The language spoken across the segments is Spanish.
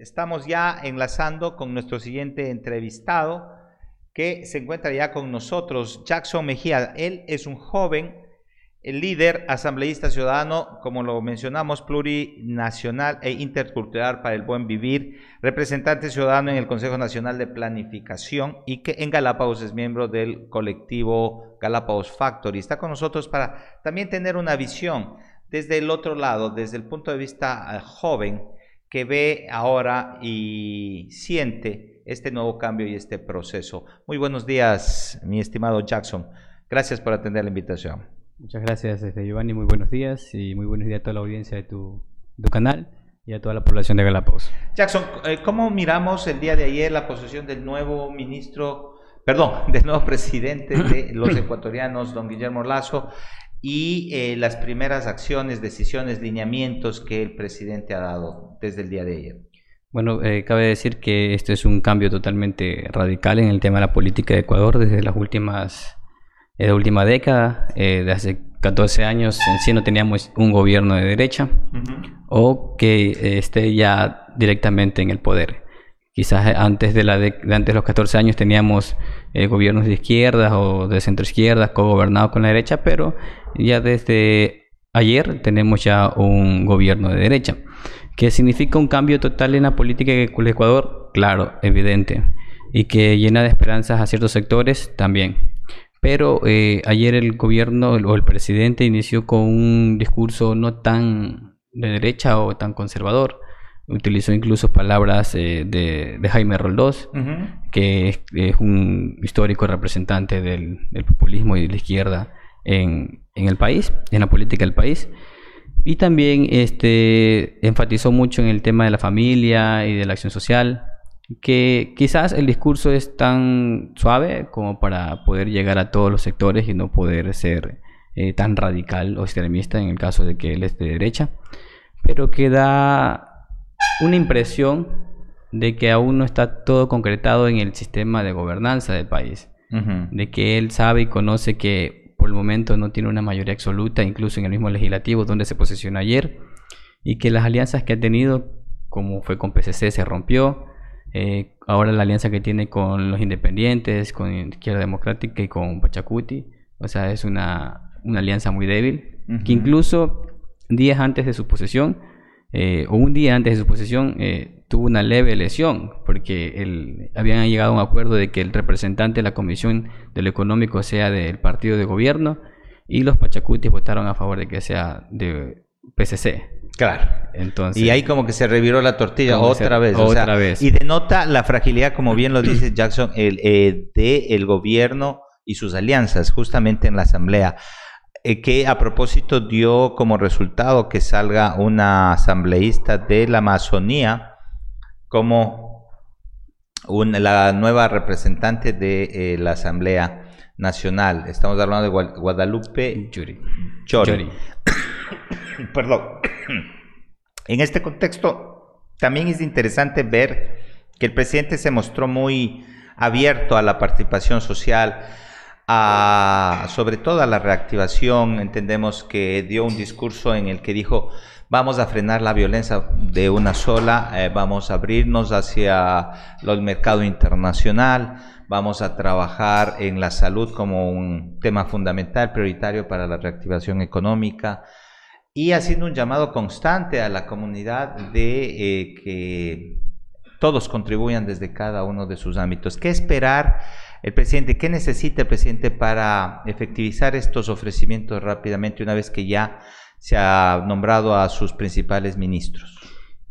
estamos ya enlazando con nuestro siguiente entrevistado que se encuentra ya con nosotros, Jackson Mejía. Él es un joven el líder asambleísta ciudadano, como lo mencionamos, plurinacional e intercultural para el buen vivir, representante ciudadano en el Consejo Nacional de Planificación y que en Galápagos es miembro del colectivo Galápagos Factory. Está con nosotros para también tener una visión desde el otro lado, desde el punto de vista eh, joven, que ve ahora y siente este nuevo cambio y este proceso. Muy buenos días, mi estimado Jackson. Gracias por atender la invitación. Muchas gracias, este, Giovanni. Muy buenos días y muy buenos días a toda la audiencia de tu, canal y a toda la población de Galápagos. Jackson, eh, ¿cómo miramos el día de ayer la posición del nuevo ministro, perdón, del nuevo presidente de los ecuatorianos, don Guillermo Lazo, y eh, las primeras acciones, decisiones, lineamientos que el presidente ha dado desde el día de ayer? Bueno, eh, cabe decir que este es un cambio totalmente radical en el tema de la política de Ecuador desde las últimas de la última década, eh, de hace 14 años en sí no teníamos un gobierno de derecha o que eh, esté ya directamente en el poder. Quizás antes de, la de, antes los 14 años teníamos eh, gobiernos de izquierda o de centro izquierda co-gobernados con la derecha, pero ya desde ayer tenemos ya un gobierno de derecha. ¿Qué significa un cambio total en la política de Ecuador? Claro, evidente. Y que llena de esperanzas a ciertos sectores también. Pero eh, ayer el gobierno o el presidente inició con un discurso no tan de derecha o tan conservador. Utilizó incluso palabras eh, de, Jaime Roldós, que es, un histórico representante del, populismo y de la izquierda en, en, el país, en la política del país. Y también este, enfatizó mucho en el tema de la familia y de la acción social, que quizás el discurso es tan suave como para poder llegar a todos los sectores y no poder ser eh, tan radical o extremista en el caso de que él es de derecha, pero que da una impresión de que aún no está todo concretado en el sistema de gobernanza del país, de que él sabe y conoce que por el momento no tiene una mayoría absoluta, incluso en el mismo legislativo donde se posicionó ayer, y que las alianzas que ha tenido, como fue con PCC, se rompió, eh, ahora la alianza que tiene con los independientes, con Izquierda Democrática y con Pachacuti, o sea, es una, una alianza muy débil, que incluso días antes de su posesión, eh, o un día antes de su posesión, eh, tuvo una leve lesión, porque el, habían llegado a un acuerdo de que el representante de la Comisión de lo Económico sea del partido de gobierno, y los Pachacutis votaron a favor de que sea de PCC. Claro. Entonces, y ahí como que se reviró la tortilla otra vez. Otra vez. Y denota la fragilidad, como bien lo dice Jackson, el, eh, de el gobierno y sus alianzas, justamente en la asamblea, eh, que a propósito dio como resultado que salga una asambleísta de la Amazonía como la nueva representante de eh, la Asamblea Nacional. Estamos hablando de Guadalupe Chori. Perdón. En este contexto, también es interesante ver que el presidente se mostró muy abierto a la participación social, sobre todo a la reactivación. Entendemos que dio un discurso en el que dijo, vamos a frenar la violencia de una sola, eh, vamos a abrirnos hacia el mercado internacional, vamos a trabajar en la salud como un tema fundamental, prioritario para la reactivación económica y haciendo un llamado constante a la comunidad de eh, que todos contribuyan desde cada uno de sus ámbitos. ¿Qué esperar el presidente? ¿Qué necesita el presidente para efectivizar estos ofrecimientos rápidamente una vez que ya se ha nombrado a sus principales ministros?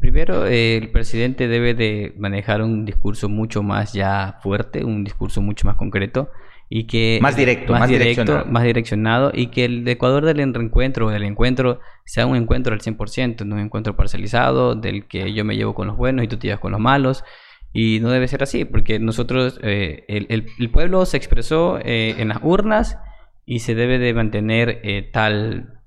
Primero, eh, el presidente debe de manejar un discurso mucho más ya fuerte, un discurso mucho más concreto y que más directo, más, direccionado. más direccionado y que el Ecuador del reencuentro, del encuentro sea un encuentro al 100%, no un encuentro parcializado del que yo me llevo con los buenos y tú te llevas con los malos y no debe ser así porque nosotros eh, el, el, pueblo se expresó eh, en las urnas y se debe de mantener eh, tal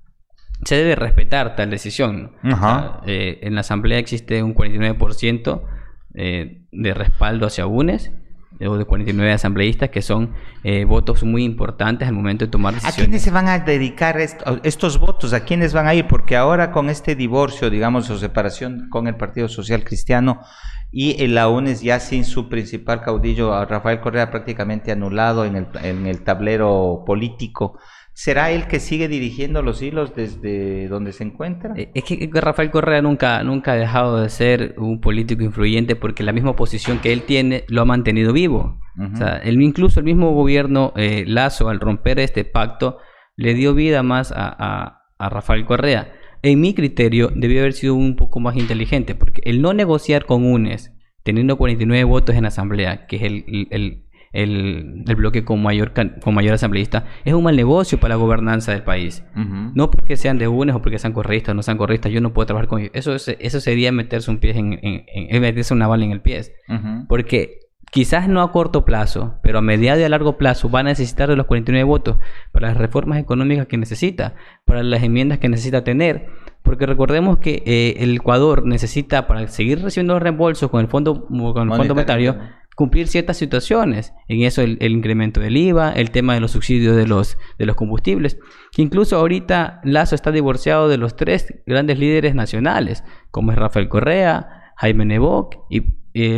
se debe respetar tal decisión. en la asamblea existe un 49% de respaldo hacia UNES o de 49 asambleístas, que son eh, votos muy importantes al momento de tomar decisiones. ¿A quiénes se van a dedicar estos votos? ¿A quiénes van a ir? Porque ahora con este divorcio, digamos, o separación con el Partido Social Cristiano y la UNES ya sin su principal caudillo, Rafael Correa, prácticamente anulado en el, en el tablero político, ¿Será él que sigue dirigiendo los hilos desde donde se encuentra? Eh, es que Rafael Correa nunca, nunca ha dejado de ser un político influyente porque la misma posición que él tiene lo ha mantenido vivo. o sea, incluso el mismo gobierno eh, Lazo, al romper este pacto, le dio vida más a, Rafael Correa. En mi criterio, debió haber sido un poco más inteligente porque el no negociar con UNES, teniendo 49 votos en asamblea, que es el el, bloque con mayor, con mayor asambleísta, es un mal negocio para la gobernanza del país. No porque sean de UNES o porque sean correístas o no sean correístas, yo no puedo trabajar con ellos. Eso, eso sería meterse un pie en, en, meterse una bala en el pie. Porque quizás no a corto plazo, pero a mediano y a largo plazo va a necesitar de los 49 votos para las reformas económicas que necesita, para las enmiendas que necesita tener. Porque recordemos que eh, el Ecuador necesita, para seguir recibiendo los reembolsos con el Fondo, con el fondo monetario, cumplir ciertas situaciones. En eso el, incremento del IVA, el tema de los subsidios de los, de los combustibles. Que incluso ahorita Lazo está divorciado de los tres grandes líderes nacionales, como es Rafael Correa, Jaime Nebok y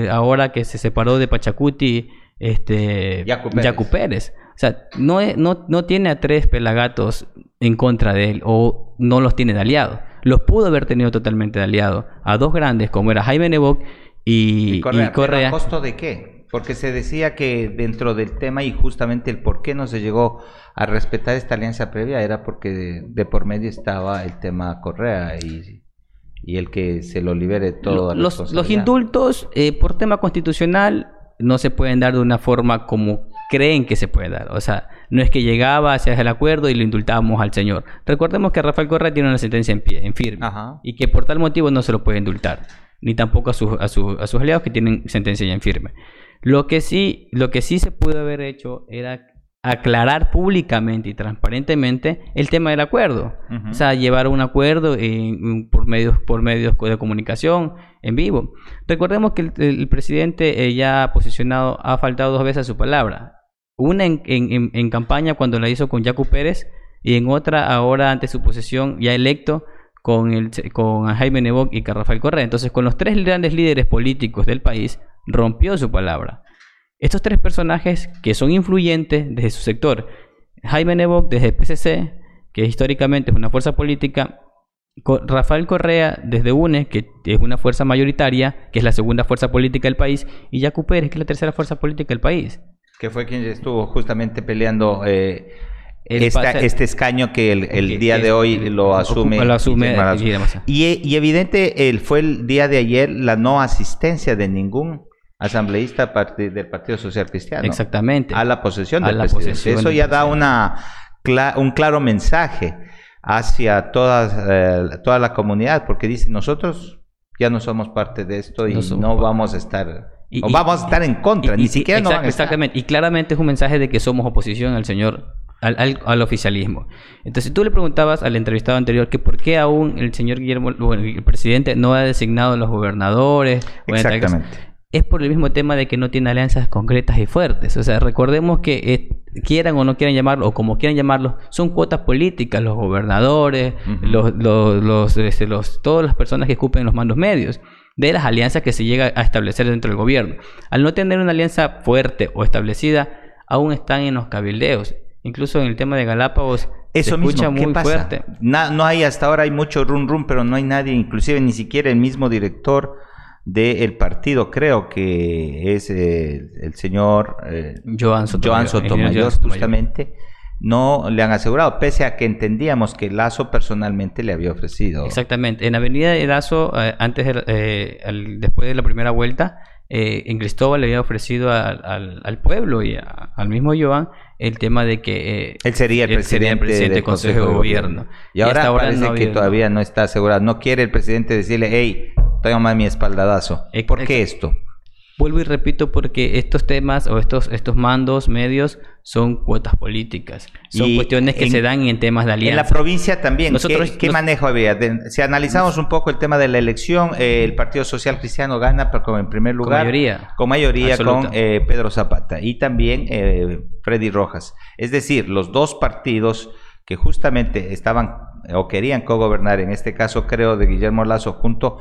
ahora que se separó de Pachacuti, este, Yacu Pérez. O sea, no, no, no tiene a tres pelagatos en contra de él o no los tiene de aliado. Los pudo haber tenido totalmente de aliado a dos grandes como era Jaime Nebok y, Correa. ¿A costo de qué? Porque se decía que dentro del tema y justamente el por qué no se llegó a respetar esta alianza previa era porque de, por medio estaba el tema Correa y, y el que se lo libere todo. Los, los indultos eh, por tema constitucional no se pueden dar de una forma como creen que se puede dar. O sea, no es que llegaba, hacia el acuerdo y lo indultábamos al señor. Recordemos que Rafael Correa tiene una sentencia en, pie, en firme y que por tal motivo no se lo puede indultar ni tampoco a, a, a, sus aliados que tienen sentencia ya en firme. Lo que sí, lo que sí se pudo haber hecho era aclarar públicamente y transparentemente el tema del acuerdo. O sea, llevar un acuerdo por, medios, por medios de comunicación en vivo. Recordemos que el, presidente eh, ya ha posicionado, ha faltado dos veces a su palabra. Una en, en, en campaña cuando la hizo con Jaco Pérez y en otra ahora ante su posesión ya electo con, el, con Jaime Nebot y Rafael Correa. Entonces, con los tres grandes líderes políticos del país, rompió su palabra. Estos tres personajes que son influyentes desde su sector, Jaime Nebot desde el PCC, que históricamente es una fuerza política, Rafael Correa desde UNE, que es una fuerza mayoritaria, que es la segunda fuerza política del país, y Yacu Pérez, que es la tercera fuerza política del país. Que fue quien estuvo justamente peleando eh, este escaño que el, día de hoy lo asume. y, evidente el, fue el día de ayer la no asistencia de ningún asambleísta del Partido Social Cristiano. Exactamente. A la posesión del presidente. Eso ya da una, un claro mensaje hacia toda, eh, toda la comunidad, porque dice, nosotros ya no somos parte de esto y no, vamos a estar... o vamos a estar en contra, ni siquiera no Exactamente, y claramente es un mensaje de que somos oposición al señor al, al, oficialismo. Entonces tú le preguntabas al entrevistado anterior que por qué aún el señor Guillermo, el presidente no ha designado a los gobernadores. Exactamente. Es por el mismo tema de que no tiene alianzas concretas y fuertes. O sea, recordemos que eh, quieran o no quieran llamarlo, o como quieran llamarlo, son cuotas políticas, los gobernadores, los, los, los, este, los, todas las personas que ocupen los mandos medios de las alianzas que se llega a establecer dentro del gobierno. Al no tener una alianza fuerte o establecida, aún están en los cabildeos. Incluso en el tema de Galápagos eso se escucha muy fuerte. no hay hasta ahora hay mucho run run, pero no hay nadie, inclusive ni siquiera el mismo director del partido, creo que es eh, el señor eh, Joan Sotomayor, justamente, no le han asegurado, pese a que entendíamos que Lazo personalmente le había ofrecido. Exactamente, en Avenida de Lazo, eh, antes después de la primera vuelta, en Cristóbal le había ofrecido al, pueblo y al mismo Joan el tema de que eh, él sería el presidente, del Consejo, de Gobierno. Y ahora, parece que todavía no está asegurado. No quiere el presidente decirle, hey, toma mi espaldadazo. ¿Por qué esto? Vuelvo y repito porque estos temas o estos, estos mandos medios son cuotas políticas, son cuestiones que se dan en temas de alianza. En la provincia también, Nosotros, ¿qué, manejo había? si analizamos un poco el tema de la elección, eh, el Partido Social Cristiano gana pero como en primer lugar. Con mayoría. Con mayoría con eh, Pedro Zapata y también eh, Freddy Rojas. Es decir, los dos partidos que justamente estaban o querían cogobernar, en este caso creo de Guillermo Lazo, junto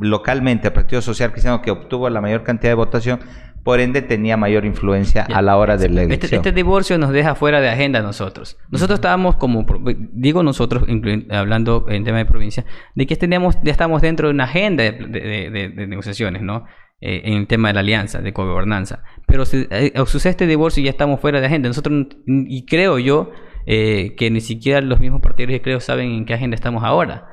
localmente al Partido Social Cristiano que obtuvo la mayor cantidad de votación, por ende tenía mayor influencia a la hora de la este, elección. Este, divorcio nos deja fuera de agenda a nosotros. Nosotros estábamos como, digo nosotros, hablando en tema de provincia, de que teníamos, ya estamos dentro de una agenda de, negociaciones, ¿no? Eh, en el tema de la alianza, de gobernanza. Pero si eh, sucede este divorcio y ya estamos fuera de agenda. Nosotros, y creo yo, eh, que ni siquiera los mismos partidos creo saben en qué agenda estamos ahora.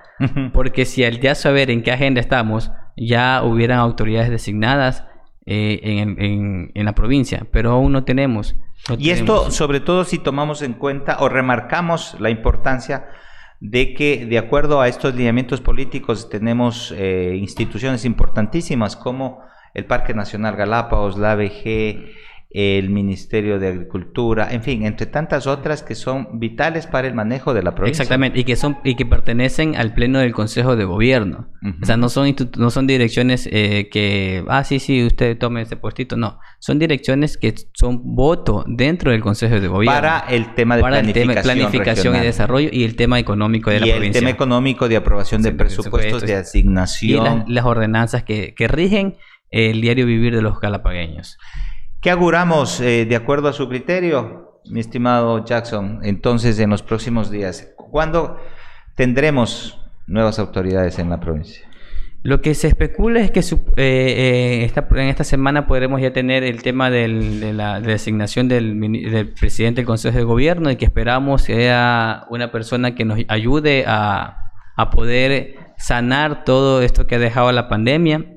Porque si al ya saber en qué agenda estamos, ya hubieran autoridades designadas eh, en, en, la provincia, pero aún no tenemos. y esto, sobre todo si tomamos en cuenta o remarcamos la importancia de que, de acuerdo a estos lineamientos políticos, tenemos eh, instituciones importantísimas como el Parque Nacional Galápagos, la ABG, el Ministerio de Agricultura, en fin, entre tantas otras que son vitales para el manejo de la provincia. Exactamente, y que son y que pertenecen al pleno del Consejo de Gobierno. O sea, no son no son direcciones eh, que ah sí sí usted tome ese puestito, no, son direcciones que son voto dentro del Consejo de Gobierno para el tema de planificación, y desarrollo y el tema económico de la provincia. Y el tema económico de aprobación de presupuestos, de asignación y las, ordenanzas que, que rigen el diario vivir de los calapagueños. ¿Qué auguramos eh, de acuerdo a su criterio, mi estimado Jackson, entonces en los próximos días? ¿Cuándo tendremos nuevas autoridades en la provincia? Lo que se especula es que eh, eh, en esta semana podremos ya tener el tema de la designación del, presidente del Consejo de Gobierno y que esperamos sea una persona que nos ayude a, a poder sanar todo esto que ha dejado la pandemia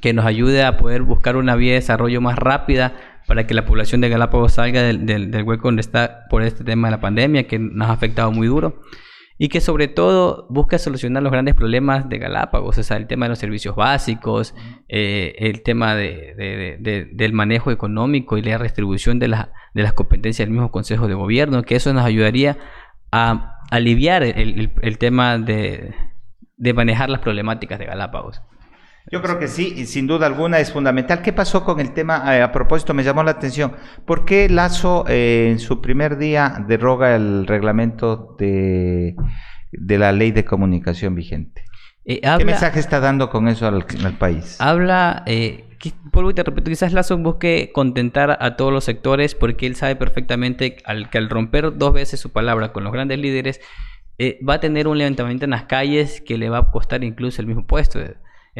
que nos ayude a poder buscar una vía de desarrollo más rápida para que la población de Galápagos salga del, hueco donde está por este tema de la pandemia que nos ha afectado muy duro y que sobre todo busque solucionar los grandes problemas de Galápagos, o sea, el tema de los servicios básicos, eh, el tema de, del manejo económico y la redistribución de, de las competencias del mismo Consejo de Gobierno, que eso nos ayudaría a aliviar el tema de manejar las problemáticas de Galápagos. Yo creo que sí, y sin duda alguna es fundamental. ¿Qué pasó con el tema? Eh, a propósito, me llamó la atención. ¿Por qué Lazo eh, en su primer día deroga el reglamento de, de la ley de comunicación vigente? Eh, ¿Qué mensaje está dando con eso al, país? Habla, eh, por te repito, quizás Lazo busque contentar a todos los sectores porque él sabe perfectamente al, que al romper dos veces su palabra con los grandes líderes, va a tener un levantamiento en las calles que le va a costar incluso el mismo puesto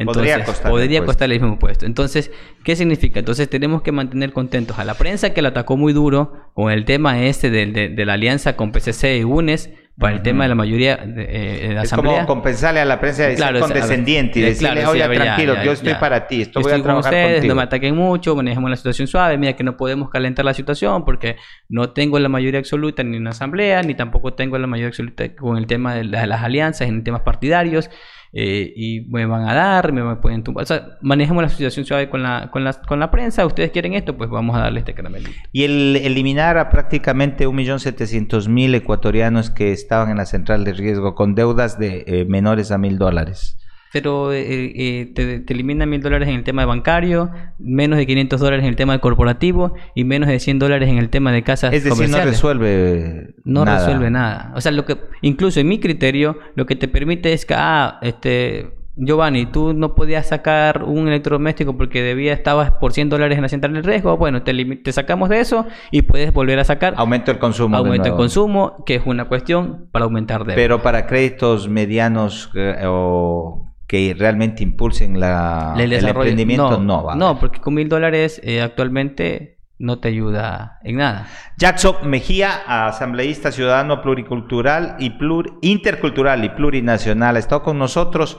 podría costar podría costar el mismo puesto. Entonces, ¿qué significa? Entonces tenemos que mantener contentos a la prensa que lo atacó muy duro con el tema este de, la alianza con PCC y UNES para el tema de la mayoría de, eh, la es como compensarle a la prensa de ser condescendiente y decirle, oye, tranquilo, yo estoy para ti, esto voy a trabajar con ustedes, no me ataquen mucho, manejemos la situación suave, mira que no podemos calentar la situación porque no tengo la mayoría absoluta ni en la asamblea, ni tampoco tengo la mayoría absoluta con el tema de las alianzas, en temas partidarios. Eh, y me van a dar, me pueden tumbar. O sea, manejemos la situación suave con la, con, la, con la prensa. Ustedes quieren esto, pues vamos a darle este caramelito. Y el eliminar a prácticamente 1.700.000 ecuatorianos que estaban en la central de riesgo con deudas de eh, menores a mil dólares pero eh, eh, te, te, elimina mil dólares en el tema de bancario, menos de 500 dólares en el tema de corporativo y menos de 100 dólares en el tema de casas Es decir, no resuelve No resuelve nada. O sea, lo que incluso en mi criterio, lo que te permite es que, ah, este, Giovanni, tú no podías sacar un electrodoméstico porque debía estabas por 100 dólares en la central riesgo. Bueno, te, te, sacamos de eso y puedes volver a sacar. Aumento el consumo. Aumento el consumo, que es una cuestión para aumentar deuda. Pero para créditos medianos eh, o que realmente impulsen la, el, emprendimiento no, va. No, porque con mil dólares eh, actualmente no te ayuda en nada. Jackson Mejía, asambleísta ciudadano pluricultural y plur, intercultural y plurinacional, ha estado con nosotros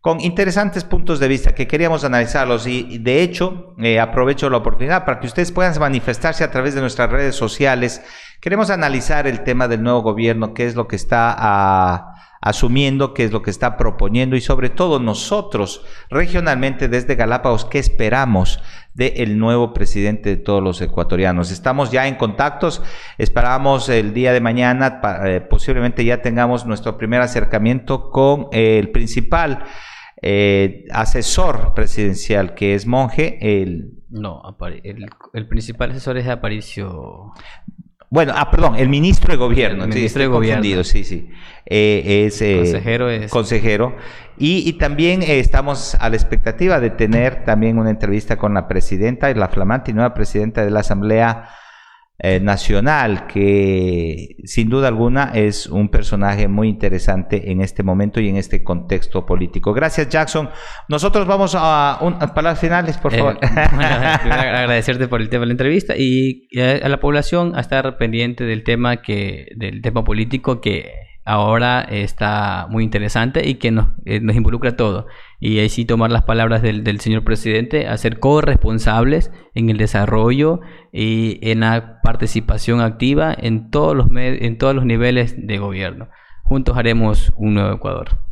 con interesantes puntos de vista que queríamos analizarlos y de hecho eh, aprovecho la oportunidad para que ustedes puedan manifestarse a través de nuestras redes sociales. Queremos analizar el tema del nuevo gobierno, qué es lo que está a asumiendo qué es lo que está proponiendo y sobre todo nosotros regionalmente desde Galápagos, qué esperamos del nuevo presidente de todos los ecuatorianos. Estamos ya en contactos, esperamos el día de mañana, eh, posiblemente ya tengamos nuestro primer acercamiento con el principal eh, asesor presidencial, que es Monje. El... No, el, el principal asesor es Aparicio. Bueno, ah, perdón, el ministro de gobierno. El ministro de gobierno. Sí, sí. Eh, es, eh, consejero es. Consejero. Y, y también eh, estamos a la expectativa de tener también una entrevista con la presidenta y la flamante y nueva presidenta de la Asamblea eh, nacional, que sin duda alguna es un personaje muy interesante en este momento y en este contexto político. Gracias, Jackson. Nosotros vamos a, un, palabras finales, por eh, favor. agradecerte por el tema de la entrevista y a la población a estar pendiente del tema que del tema político que ahora está muy interesante y que nos, eh, nos involucra a todos. Y ahí sí tomar las palabras del, del, señor presidente, a ser corresponsables en el desarrollo y en la participación activa en todos los, en todos los niveles de gobierno. Juntos haremos un nuevo Ecuador.